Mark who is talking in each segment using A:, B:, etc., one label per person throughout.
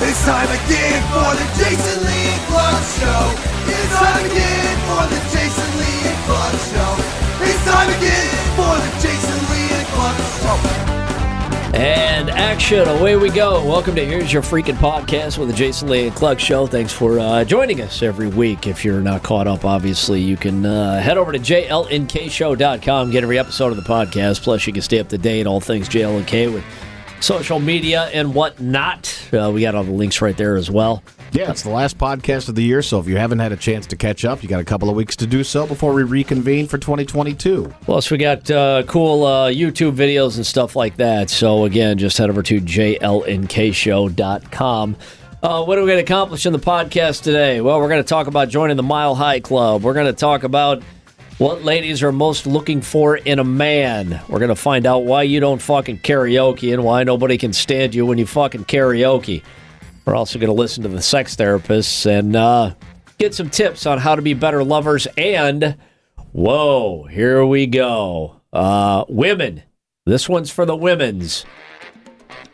A: It's time again for the Jason Lee and Clark Show. It's time again for the Jason Lee and Clark Show. It's time again for the Jason Lee and Clark Show.
B: And action, away we go. Welcome to Here's Your Freaking Podcast with the Jason Lee and Show. Thanks for uh, joining us every week. If you're not caught up, obviously, you can uh, head over to jlnkshow.com, get every episode of the podcast. Plus, you can stay up to date all things JLNK with social media and whatnot. Uh, we got all the links right there as well.
C: Yeah, it's the last podcast of the year, so if you haven't had a chance to catch up, you got a couple of weeks to do so before we reconvene for 2022.
B: Plus, we got uh, cool uh, YouTube videos and stuff like that. So, again, just head over to jlnkshow.com. Uh, what are we going to accomplish in the podcast today? Well, we're going to talk about joining the Mile High Club. We're going to talk about what ladies are most looking for in a man. We're going to find out why you don't fucking karaoke and why nobody can stand you when you fucking karaoke. We're also going to listen to the sex therapists and uh, get some tips on how to be better lovers. And, whoa, here we go. Uh, women. This one's for the women's.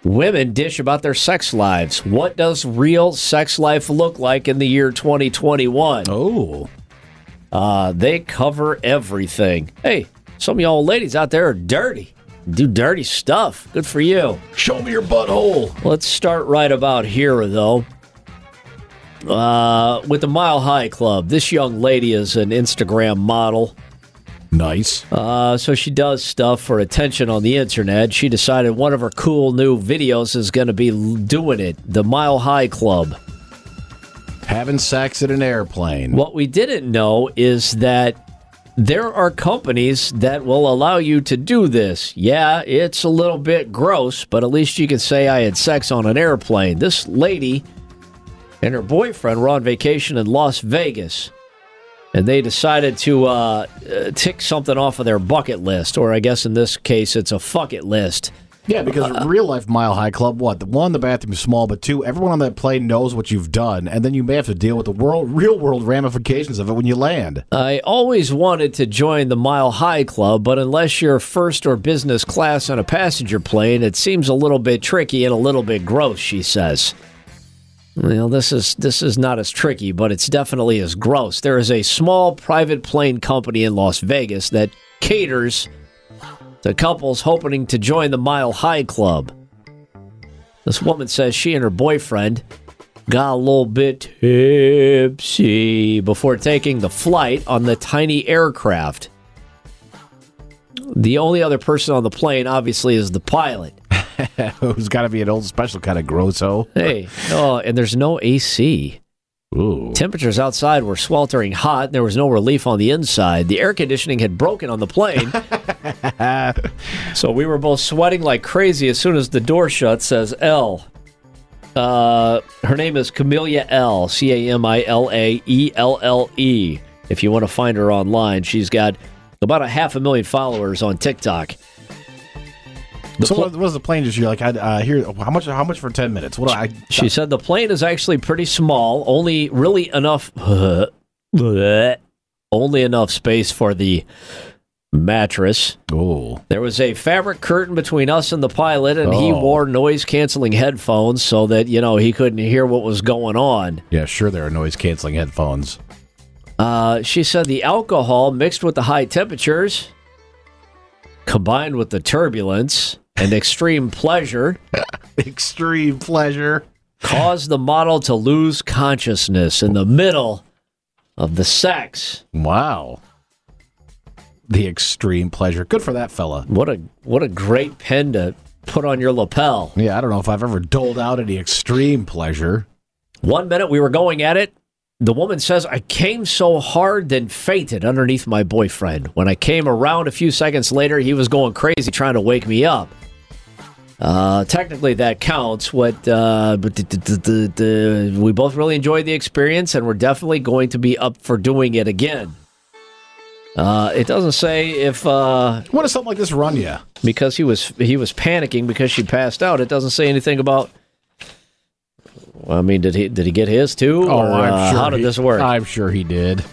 B: Women dish about their sex lives. What does real sex life look like in the year 2021?
C: Oh,
B: Uh, they cover everything. Hey, some of y'all ladies out there are dirty. Do dirty stuff. Good for you.
C: show me your butthole.
B: Let's start right about here, though. Uh, with the Mile High Club, this young lady is an Instagram model.
C: Nice.
B: Uh, so she does stuff for attention on the internet. She decided one of her cool new videos is going to be doing it. The Mile High Club.
C: Having sex in an airplane.
B: What we didn't know is that there are companies that will allow you to do this. Yeah, it's a little bit gross, but at least you can say I had sex on an airplane. This lady and her boyfriend were on vacation in Las Vegas. And they decided to uh, uh, tick something off of their bucket list, or I guess in this case, it's a fuck it list.
C: Yeah, because uh. real life Mile High Club, what? The one, the bathroom is small, but two, everyone on that plane knows what you've done, and then you may have to deal with the world, real world ramifications of it when you land.
B: I always wanted to join the Mile High Club, but unless you're first or business class on a passenger plane, it seems a little bit tricky and a little bit gross, she says. Well, this is this is not as tricky, but it's definitely as gross. There is a small private plane company in Las Vegas that caters to couples hoping to join the Mile High Club. This woman says she and her boyfriend got a little bit tipsy before taking the flight on the tiny aircraft. The only other person on the plane, obviously, is the pilot.
C: Who's got to be an old special kind of grosso.
B: Hey, oh, and there's no AC.
C: Ooh.
B: Temperatures outside were sweltering hot. There was no relief on the inside. The air conditioning had broken on the plane. so we were both sweating like crazy as soon as the door shut, says Elle. Uh, her name is Camila Elle. C A M I L A E L L E. If you want to find her online, she's got about a half a million followers on TikTok. The
C: so
B: pl-
C: what was the plane just? You're like, I uh, here. How much? How much for ten minutes? What do I?
B: She said the plane is actually pretty small, only really enough, only enough space for the mattress.
C: Oh,
B: There was a fabric curtain between us and the pilot, and he
C: Oh.
B: wore noise canceling headphones so that, you know, he couldn't hear what was going on.
C: yeah. Sure, there are noise canceling headphones.
B: Uh, she said the alcohol mixed with the high temperatures, combined with the turbulence and extreme pleasure,
C: Extreme pleasure.
B: caused the model to lose consciousness in the middle of the sex.
C: Wow. The extreme pleasure. Good for that fella.
B: What a what a great pen to put on your lapel.
C: Yeah, I don't know if I've ever doled out any extreme pleasure.
B: One minute we were going at it. The woman says, I came so hard, then fainted underneath my boyfriend. When I came around a few seconds later, he was going crazy trying to wake me up. Uh, technically, that counts. What? Uh, we both really enjoyed the experience, and we're definitely going to be up for doing it again. Uh, it doesn't say if uh,
C: What does something like this run you?
B: because he was he was panicking because she passed out. It doesn't say anything about. I mean, did he did he get his too?
C: Oh,
B: or,
C: I'm
B: uh,
C: sure.
B: How did
C: he-
B: this work?
C: I'm sure he did.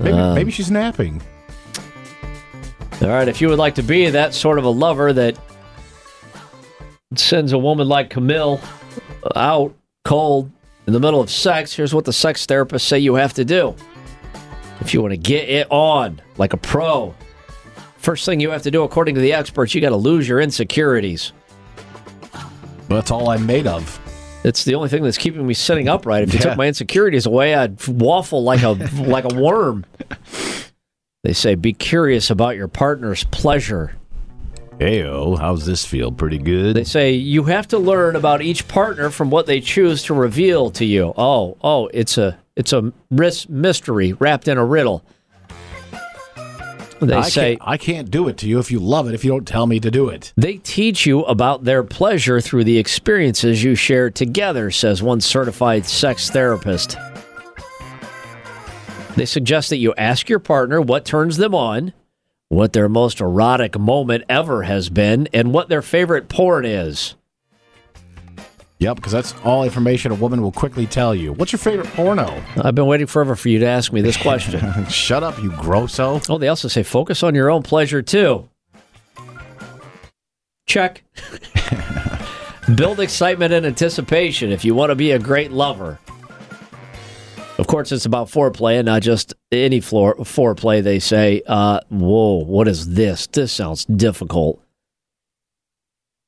C: Maybe,
B: Uh,
C: maybe she's napping.
B: All right, if you would like to be that sort of a lover that sends a woman like Camille out cold in the middle of sex, here's what the sex therapists say you have to do. If you want to get it on like a pro, first thing you have to do, according to the experts, you got to lose your insecurities.
C: That's all I'm made of.
B: It's the only thing that's keeping me sitting upright. If you
C: Yeah.
B: took my insecurities away, I'd waffle like a like a worm. They say be curious about your partner's pleasure.
C: Heyo, how's this feel? Pretty good.
B: They say you have to learn about each partner from what they choose to reveal to you. Oh, oh, it's a it's a mystery wrapped in a riddle. They
C: I
B: say
C: can't, I can't do it to you if you love it if you don't tell me to do it.
B: they teach you about their pleasure through the experiences you share together, says one certified sex therapist. They suggest that you ask your partner what turns them on, what their most erotic moment ever has been, and what their favorite porn is.
C: Yep, because that's all information a woman will quickly tell you. What's your favorite porno?
B: I've been waiting forever for you to ask me this question.
C: Shut up, you grosso.
B: oh, they also say focus on your own pleasure too. Check. Build excitement and anticipation if you want to be a great lover. Of course, it's about foreplay and not just any floor, foreplay. They say, uh, "Whoa, what is this? This sounds difficult."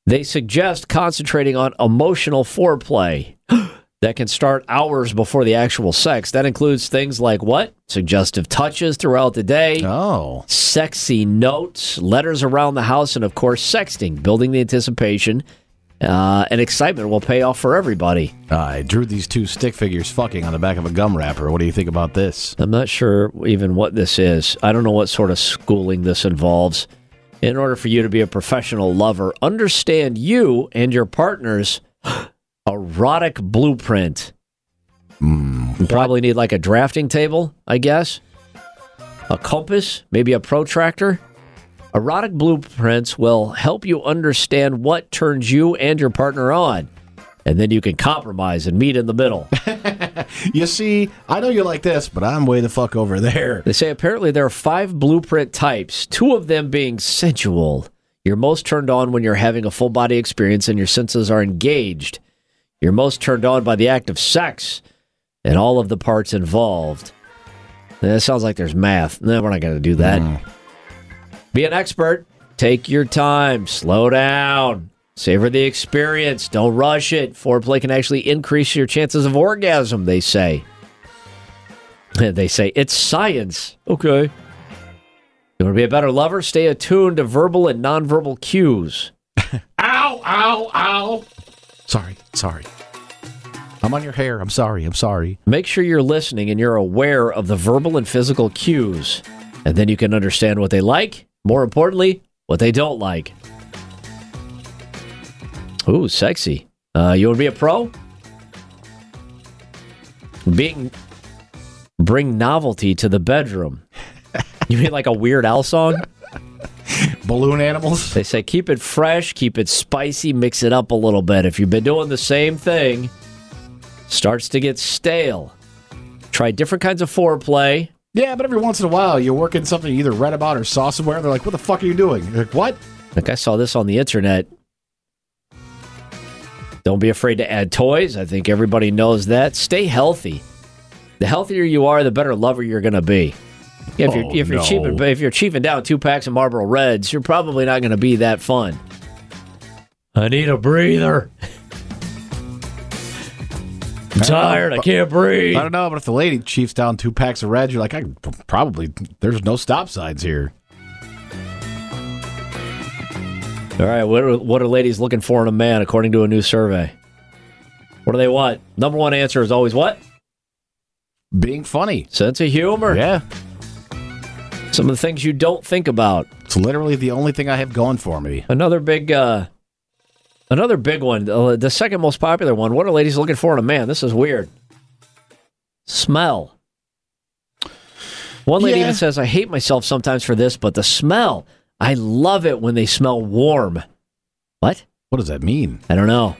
B: They suggest concentrating on emotional foreplay that can start hours before the actual sex. That includes things like what? Suggestive touches throughout the day,
C: Oh.
B: sexy notes, letters around the house, and of course, sexting, building the anticipation. Uh, and excitement will pay off for everybody.
C: I drew these two stick figures fucking on the back of a gum wrapper. What do you think about this?
B: I'm not sure even what this is. I don't know what sort of schooling this involves. In order for you to be a professional lover, understand you and your partner's erotic blueprint. You probably need like a drafting table, I guess, a compass, maybe a protractor. Erotic blueprints will help you understand what turns you and your partner on. And then you can compromise and meet in the middle.
C: You see, I know you like this, but I'm way the fuck over there.
B: They say apparently there are five blueprint types, two of them being sensual. You're most turned on when you're having a full body experience and your senses are engaged. You're most turned on by the act of sex and all of the parts involved. That sounds like there's math. No, we're not going to do that. Mm. Be an expert. Take your time. Slow down. Savor the experience. Don't rush it. Foreplay can actually increase your chances of orgasm, they say. They say it's science. Okay. You want to be a better lover? Stay attuned to verbal and nonverbal cues.
C: Ow, ow, ow. Sorry, sorry. I'm on your hair. I'm sorry. I'm sorry.
B: Make sure you're listening and you're aware of the verbal and physical cues. And then you can understand what they like, more importantly, what they don't like. Ooh, sexy. Uh, you want to be a pro? Being bring novelty to the bedroom. You mean like a Weird Al song?
C: Balloon animals?
B: They say keep it fresh, keep it spicy, mix it up a little bit. If you've been doing the same thing, starts to get stale. Try different kinds of foreplay.
C: Yeah, but every once in a while you work in something you either read about or saw somewhere, and they're like, what the fuck are you doing? You're like, what?
B: Like I saw this on the internet. Don't be afraid to add toys. I think everybody knows that. Stay healthy. The healthier you are, the better lover you're going to be. If you're
C: Oh,
B: if you're
C: no.
B: cheaping if you're cheaping down two packs of Marlboro Reds, you're probably not going to be that fun. I need a breather. I'm tired. I can't breathe.
C: I don't know, but if the lady chiefs down two packs of red, you're like, I probably there's no stop signs here.
B: All right, what are, what are ladies looking for in a man according to a new survey? What do they want? Number one answer is always what?
C: Being funny.
B: Sense of humor.
C: Yeah,
B: Some of the things you don't think about.
C: it's literally the only thing I have going for me.
B: Another big, uh, another big one. The second most popular one. What are ladies looking for in a man? This is weird. Smell. One lady
C: Yeah.
B: even says, "I hate myself sometimes for this, but the smell. I love it when they smell warm." What?
C: What does that mean?
B: I don't know.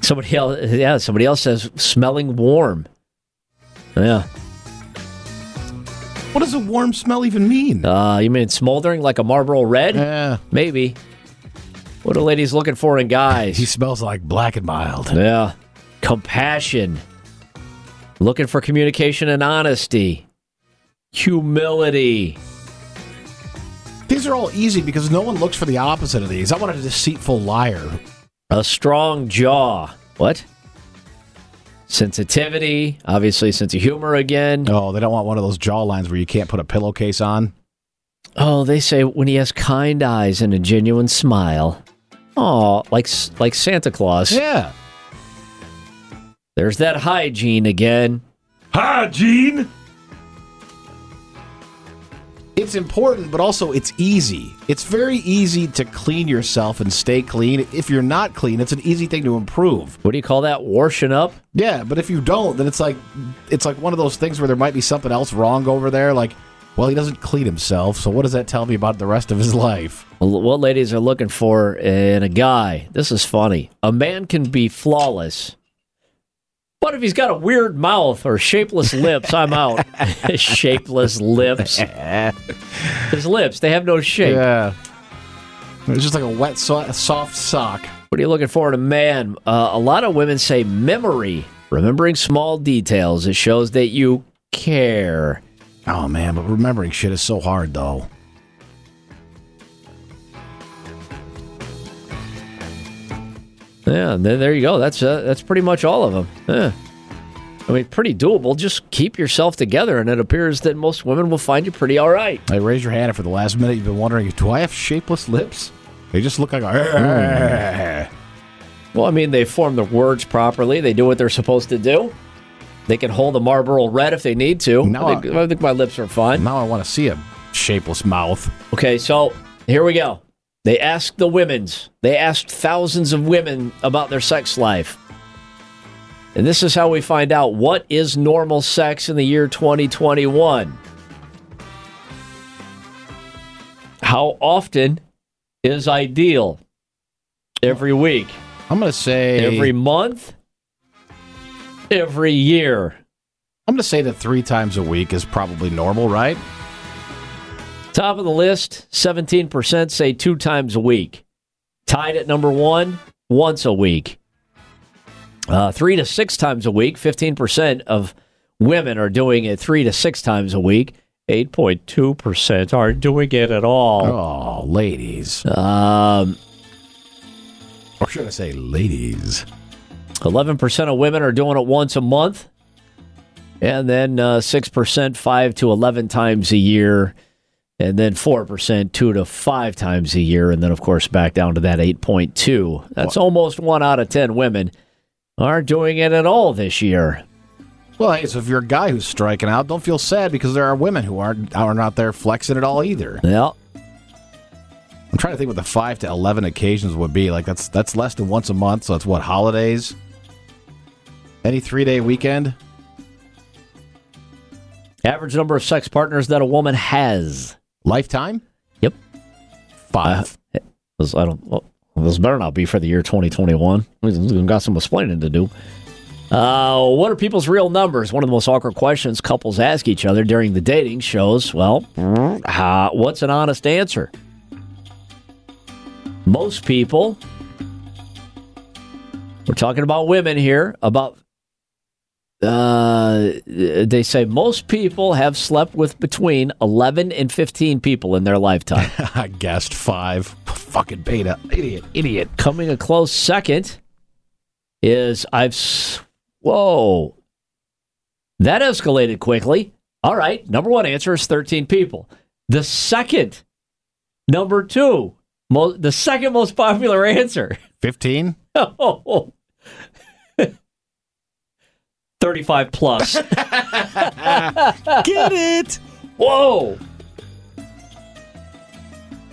B: Somebody else, yeah. Somebody else says smelling warm. Yeah.
C: What does a warm smell even mean?
B: Uh, you mean smoldering like a Marlboro Red?
C: Yeah,
B: Maybe. What are ladies looking for in guys?
C: he smells like black and mild.
B: Yeah. compassion, looking for communication and honesty, humility.
C: These are all easy because no one looks for the opposite of these. I want a deceitful liar.
B: A strong jaw. What? Sensitivity, obviously, sense of humor again.
C: Oh, they don't want one of those jaw lines where you can't put a pillowcase on.
B: Oh, they say when he has kind eyes and a genuine smile. Oh, like like Santa Claus.
C: Yeah.
B: There's that hygiene again.
D: Hygiene.
C: It's important, but also it's easy. It's very easy to clean yourself and stay clean. If you're not clean, it's an easy thing to improve.
B: What do you call that? Washing up?
C: Yeah, but if you don't, then it's like it's like one of those things where there might be something else wrong over there. Like, well, he doesn't clean himself, so what does that tell me about the rest of his life?
B: What ladies are looking for in a guy? This is funny. A man can be flawless. What if he's got a weird mouth or shapeless lips? I'm out. shapeless lips. His lips, they have no shape.
C: Yeah. It's just like a wet, soft sock.
B: What are you looking for in a man? Uh, a lot of women say memory, remembering small details. It shows that you care.
C: Oh, man, but remembering shit is so hard, though.
B: Yeah, there, there you go. That's uh, that's pretty much all of them. Yeah. I mean, pretty doable. Just keep yourself together, and it appears that most women will find you pretty all right.
C: Hey, raise your hand if for the last minute you've been wondering, do I have shapeless lips? They just look like a.
B: Well, I mean, they form the words properly. They do what they're supposed to do. They can hold a Marlboro Red if they need to.
C: No,
B: I, think, I think my lips are fine.
C: Now I want to see a shapeless mouth.
B: Okay, so here we go. They asked the women's. They asked thousands of women about their sex life. And this is how we find out what is normal sex in the year 2021. How often is ideal? Every week,
C: I'm going to say.
B: every month, every year.
C: I'm going to say that three times a week is probably normal, right?
B: Top of the list 17% say two times a week. Tied at number one, once a week. Uh, three to six times a week. 15% of women are doing it three to six times a week. 8.2% aren't doing it at all.
C: Oh, ladies.
B: Um,
C: Or should I say ladies?
B: 11% of women are doing it once a month. And then uh, 6%, 5 to 11 times a year. And then 4%, 2 to 5 times a year. And then, of course, back down to that 8.2. That's almost 1 out of 10 women aren't doing it at all this year.
C: Well, hey, so if you're a guy who's striking out, don't feel sad because there are women who aren't are not out there flexing at all either.
B: Yeah.
C: I'm trying to think what the five to eleven occasions would be. Like that's that's less than once a month, so that's what holidays. Any three day weekend?
B: average number of sex partners that a woman has.
C: Lifetime?
B: Yep.
C: Five.
B: This- I don't. Well, this better not be for the year 2021. We've got some explaining to do. Uh, what are people's real numbers? One of the most awkward questions couples ask each other during the dating shows. Well, uh, what's an honest answer? Most people, we're talking about women here, about uh, they say most people have slept with between 11 and 15 people in their lifetime.
C: I guessed five. Fucking beta. Idiot. Idiot.
B: Coming a close second is I've. Whoa. That escalated quickly. All right. Number one answer is 13 people. The second, number two, mo- the second most popular answer.
C: Fifteen?
B: Oh. 35 plus.
C: Get it?
B: Whoa.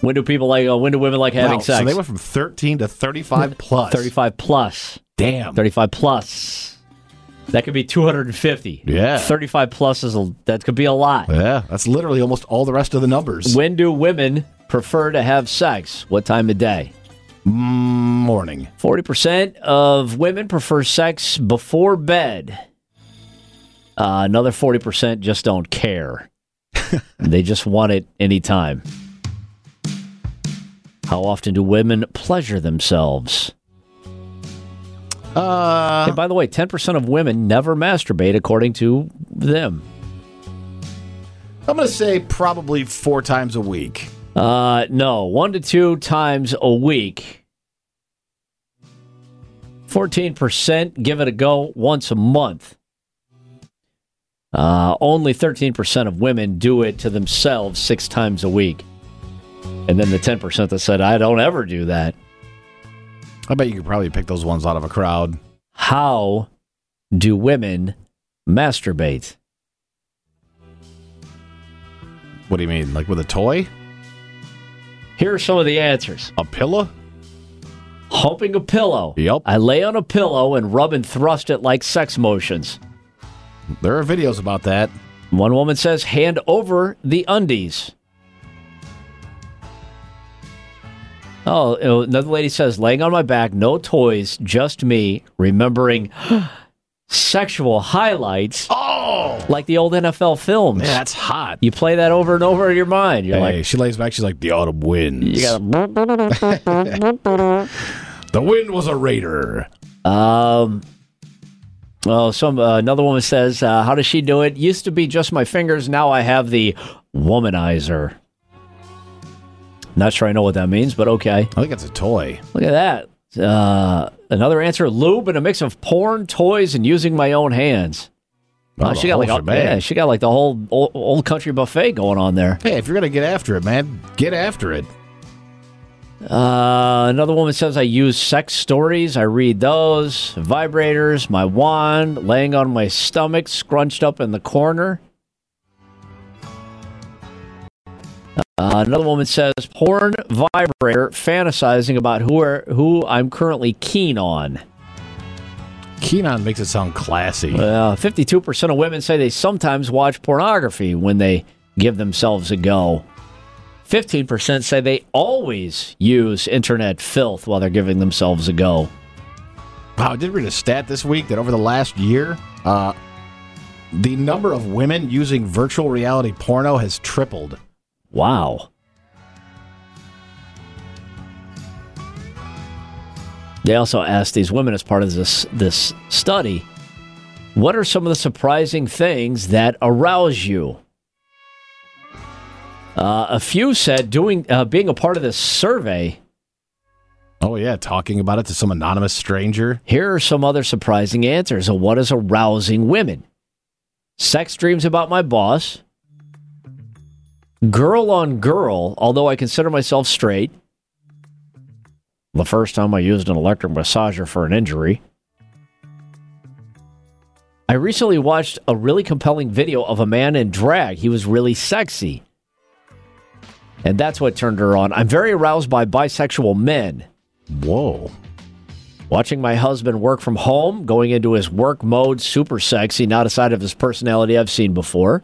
B: When do people like, uh, when do women like having
C: Wow,
B: sex?
C: So they went from thirteen to thirty-five plus.
B: 35 plus.
C: Damn.
B: 35 plus. That could be 250.
C: Yeah.
B: 35 plus is a, that could be a lot.
C: Yeah, that's literally almost all the rest of the numbers.
B: When do women prefer to have sex? What time of day?
C: Morning.
B: 40% of women prefer sex before bed. Uh, another 40% just don't care. they just want it anytime. How often do women pleasure themselves?
C: Uh,
B: and by the way, 10% of women never masturbate, according to them.
C: I'm going to say probably four times a week.
B: Uh, no, one to two times a week. 14% give it a go once a month. Uh, only 13% of women do it to themselves six times a week. And then the 10% that said, I don't ever do that.
C: I bet you could probably pick those ones out of a crowd.
B: How do women masturbate?
C: What do you mean? Like with a toy?
B: Here are some of the answers.
C: A pillow?
B: Humping a pillow.
C: Yep.
B: I lay on a pillow and rub and thrust it like sex motions.
C: There are videos about that.
B: One woman says, hand over the undies. Oh, another lady says, laying on my back, no toys, just me, remembering sexual highlights
C: Oh!
B: like the old NFL films.
C: That's hot.
B: You play that over and over in your mind. You're
C: Hey,
B: like,
C: she lays back. She's like, the autumn winds.
B: you got
C: the wind was a raider.
B: Um. Well, some uh, another woman says, uh, "How does she do it? Used to be just my fingers. Now I have the womanizer." Not sure I know what that means, but okay.
C: I think it's a toy.
B: Look at that. Uh, another answer: lube and a mix of porn, toys, and using my own hands.
C: Oh,
B: she got like a, yeah, she got like the whole old, old country buffet going on there.
C: Hey, if you're gonna get after it, man, get after it.
B: Uh, another woman says I use sex stories. I read those. Vibrators, my wand, laying on my stomach, scrunched up in the corner. Uh, another woman says porn vibrator, fantasizing about who are, who I'm currently keen on.
C: Keen on makes it sound classy.
B: Uh, 52% of women say they sometimes watch pornography when they give themselves a go. 15% say they always use internet filth while they're giving themselves a go.
C: Wow, I did read a stat this week that over the last year, uh, the number of women using virtual reality porno has tripled.
B: Wow. They also asked these women as part of this this study, what are some of the surprising things that arouse you? Uh, a few said doing uh, being a part of this survey.
C: Oh yeah, talking about it to some anonymous stranger.
B: Here are some other surprising answers of what is arousing women. Sex dreams about my boss. Girl on girl, although I consider myself straight. The first time I used an electric massager for an injury. I recently watched a really compelling video of a man in drag. He was really sexy. And that's what turned her on. I'm very aroused by bisexual men.
C: Whoa.
B: Watching my husband work from home, going into his work mode, super sexy, not a side of his personality I've seen before.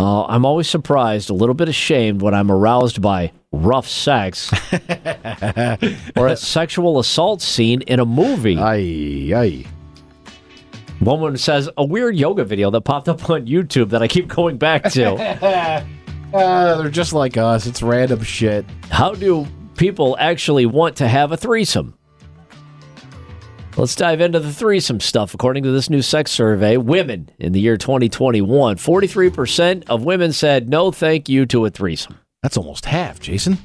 B: Uh, I'm always surprised, a little bit ashamed when I'm aroused by rough sex or a sexual assault scene in a movie.
C: Aye, aye.
B: One woman says a weird yoga video that popped up on YouTube that I keep going back to.
C: Uh, they're just like us. It's random shit.
B: How do people actually want to have a threesome? Let's dive into the threesome stuff. According to this new sex survey, women in the year 2021, 43% of women said no thank you to a threesome.
C: That's almost half, Jason.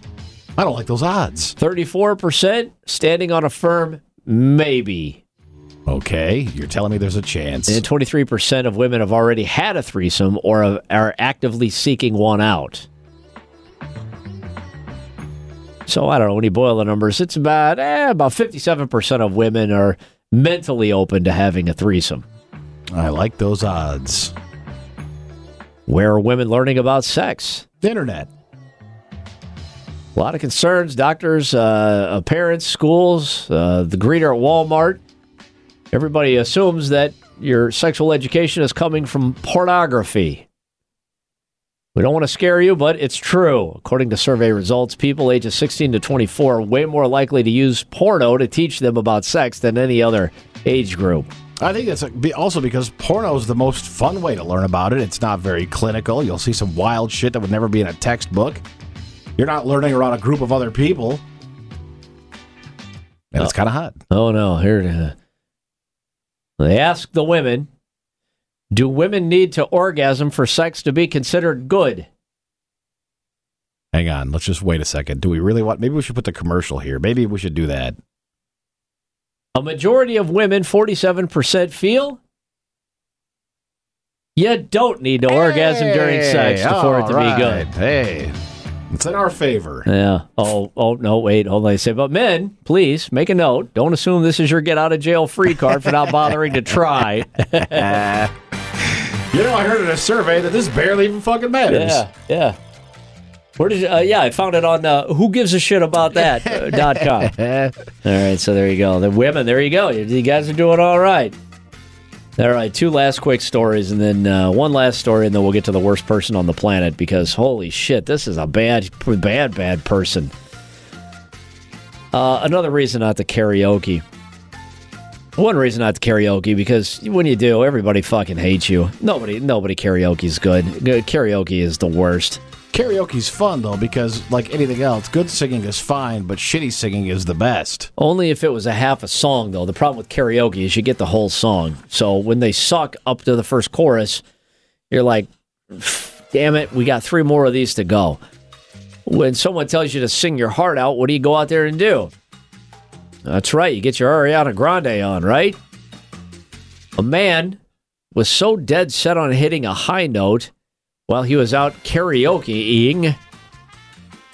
C: I don't like those odds.
B: 34% standing on a firm maybe.
C: Okay, you're telling me there's a chance.
B: And 23% of women have already had a threesome or are actively seeking one out. So I don't know when you boil the numbers, it's about eh, about 57% of women are mentally open to having a threesome.
C: I like those odds.
B: Where are women learning about sex?
C: The internet.
B: A lot of concerns. Doctors, uh, parents, schools, uh, the greeter at Walmart. Everybody assumes that your sexual education is coming from pornography. We don't want to scare you, but it's true. According to survey results, people ages 16 to 24 are way more likely to use porno to teach them about sex than any other age group.
C: I think that's also because porno is the most fun way to learn about it. It's not very clinical. You'll see some wild shit that would never be in a textbook. You're not learning around a group of other people. and it's kind of hot.
B: Oh no, here. Uh, they ask the women, "Do women need to orgasm for sex to be considered good?"
C: Hang on, let's just wait a second. Do we really want? Maybe we should put the commercial here. Maybe we should do that.
B: A majority of women, forty-seven percent, feel you don't need to orgasm during sex
C: Hey,
B: for it to
C: all
B: be good.
C: Hey, it's in our favor.
B: Yeah. Oh, oh no, wait, hold on. I say, but men, please make a note. Don't assume this is your get out of jail free card for not bothering to try.
C: You know, I heard in a survey that this barely even fucking matters.
B: yeah, yeah. Where did you, uh, yeah, I found it on uh, who gives a shit about that uh, dot com. All right, so there you go. The women, there you go. You, you guys are doing all right. All right, two last quick stories, and then uh, one last story, and then we'll get to the worst person on the planet because holy shit, this is a bad, bad, bad person. Uh, another reason not to karaoke. One reason not to karaoke because when you do, everybody fucking hates you. Nobody, nobody karaoke's good. Good- Karaoke is the worst.
C: Karaoke's fun though because, like anything else, good singing is fine, but shitty singing is the best.
B: Only if it was a half a song, though. The problem with karaoke is you get the whole song. So when they suck up to the first chorus, you're like, damn it, we got three more of these to go. When someone tells you to sing your heart out, what do you go out there and do? That's right, you get your Ariana Grande on, right? A man was so dead set on hitting a high note while he was out karaokeing.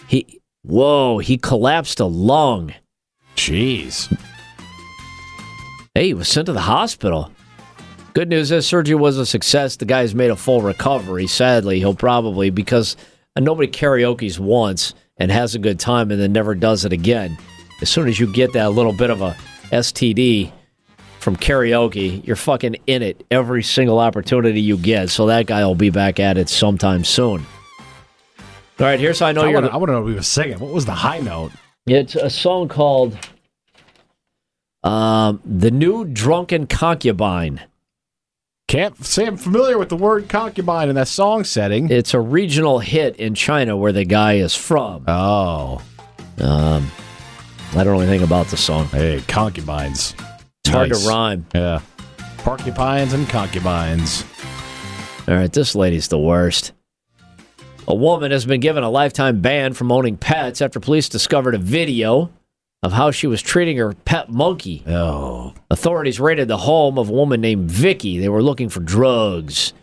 B: He, whoa, he collapsed a lung.
C: Jeez.
B: Hey, he was sent to the hospital. Good news is surgery was a success. The guy's made a full recovery. Sadly, he'll probably because nobody karaoke's once and has a good time and then never does it again. As soon as you get that little bit of a STD from karaoke, you're fucking in it every single opportunity you get. So that guy will be back at it sometime soon. All right, here's how I know
C: I
B: you're.
C: I want to know what he was singing. What was the high note?
B: It's a song called um, "The New Drunken Concubine."
C: Can't say I'm familiar with the word concubine in that song setting.
B: It's a regional hit in China where the guy is from.
C: Oh,
B: Um, I don't know anything about the song.
C: hey, concubines.
B: It's hard
C: Nice.
B: to rhyme.
C: Yeah. Porcupines and concubines.
B: All right, this lady's the worst. A woman has been given a lifetime ban from owning pets after police discovered a video of how she was treating her pet monkey.
C: Oh.
B: Authorities raided the home of a woman named Vicky. They were looking for drugs.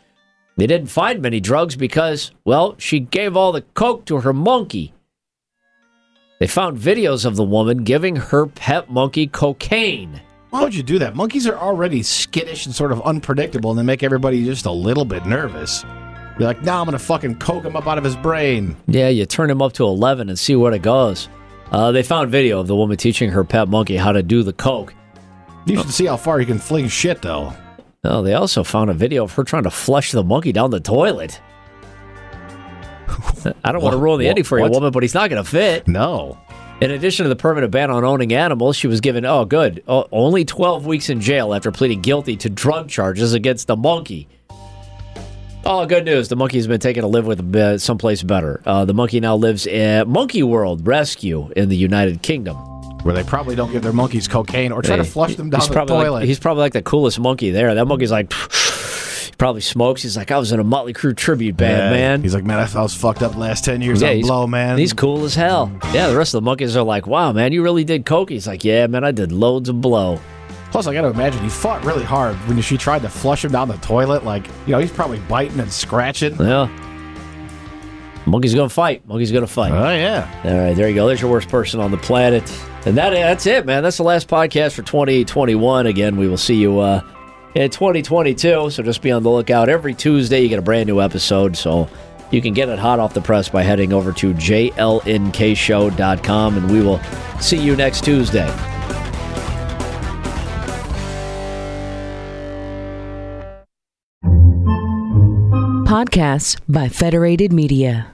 B: They didn't find many drugs because, well, she gave all the coke to her monkey. They found videos of the woman giving her pet monkey cocaine.
C: Why would you do that? Monkeys are already skittish and sort of unpredictable, and they make everybody just a little bit nervous. You're like, nah, I'm gonna fucking coke him up out of his brain.
B: Yeah, you turn him up to 11 and see what it goes. Uh, they found video of the woman teaching her pet monkey how to do the coke.
C: You should see how far you can fling shit, though.
B: Oh, they also found a video of her trying to flush the monkey down the toilet. I don't want to ruin the
C: what-
B: ending for you,
C: what?
B: woman, but he's not going to fit.
C: No.
B: In addition to the permanent ban on owning animals, she was given, oh, good, only 12 weeks in jail after pleading guilty to drug charges against the monkey. Oh, good news. The monkey's been taken to live with uh, someplace better. Uh, the monkey now lives at Monkey World Rescue in the United Kingdom.
C: Where they probably don't give their monkeys cocaine or try to flush them down the toilet.
B: Like, he's probably like the coolest monkey there. That monkey's like, probably smokes. He's like, I was in a Motley Crue tribute band,
C: Yeah.
B: man.
C: He's like, man, I, I was fucked up last 10 years
B: Yeah,
C: on blow, man.
B: He's cool as hell. Yeah, the rest of the monkeys are like, wow, man, you really did coke. He's like, yeah, man, I did loads of blow.
C: Plus, I got to imagine he fought really hard when she tried to flush him down the toilet. Like, you know, he's probably biting and scratching.
B: Yeah. Monkey's gonna fight. Monkey's gonna fight.
C: Oh, yeah.
B: All right, there you go. There's your worst person on the planet. And that that's it, man. That's the last podcast for 2021. Again, we will see you uh, in 2022. So just be on the lookout. Every Tuesday, you get a brand new episode. So you can get it hot off the press by heading over to jlnkshow.com. And we will see you next Tuesday.
E: Podcasts by Federated Media.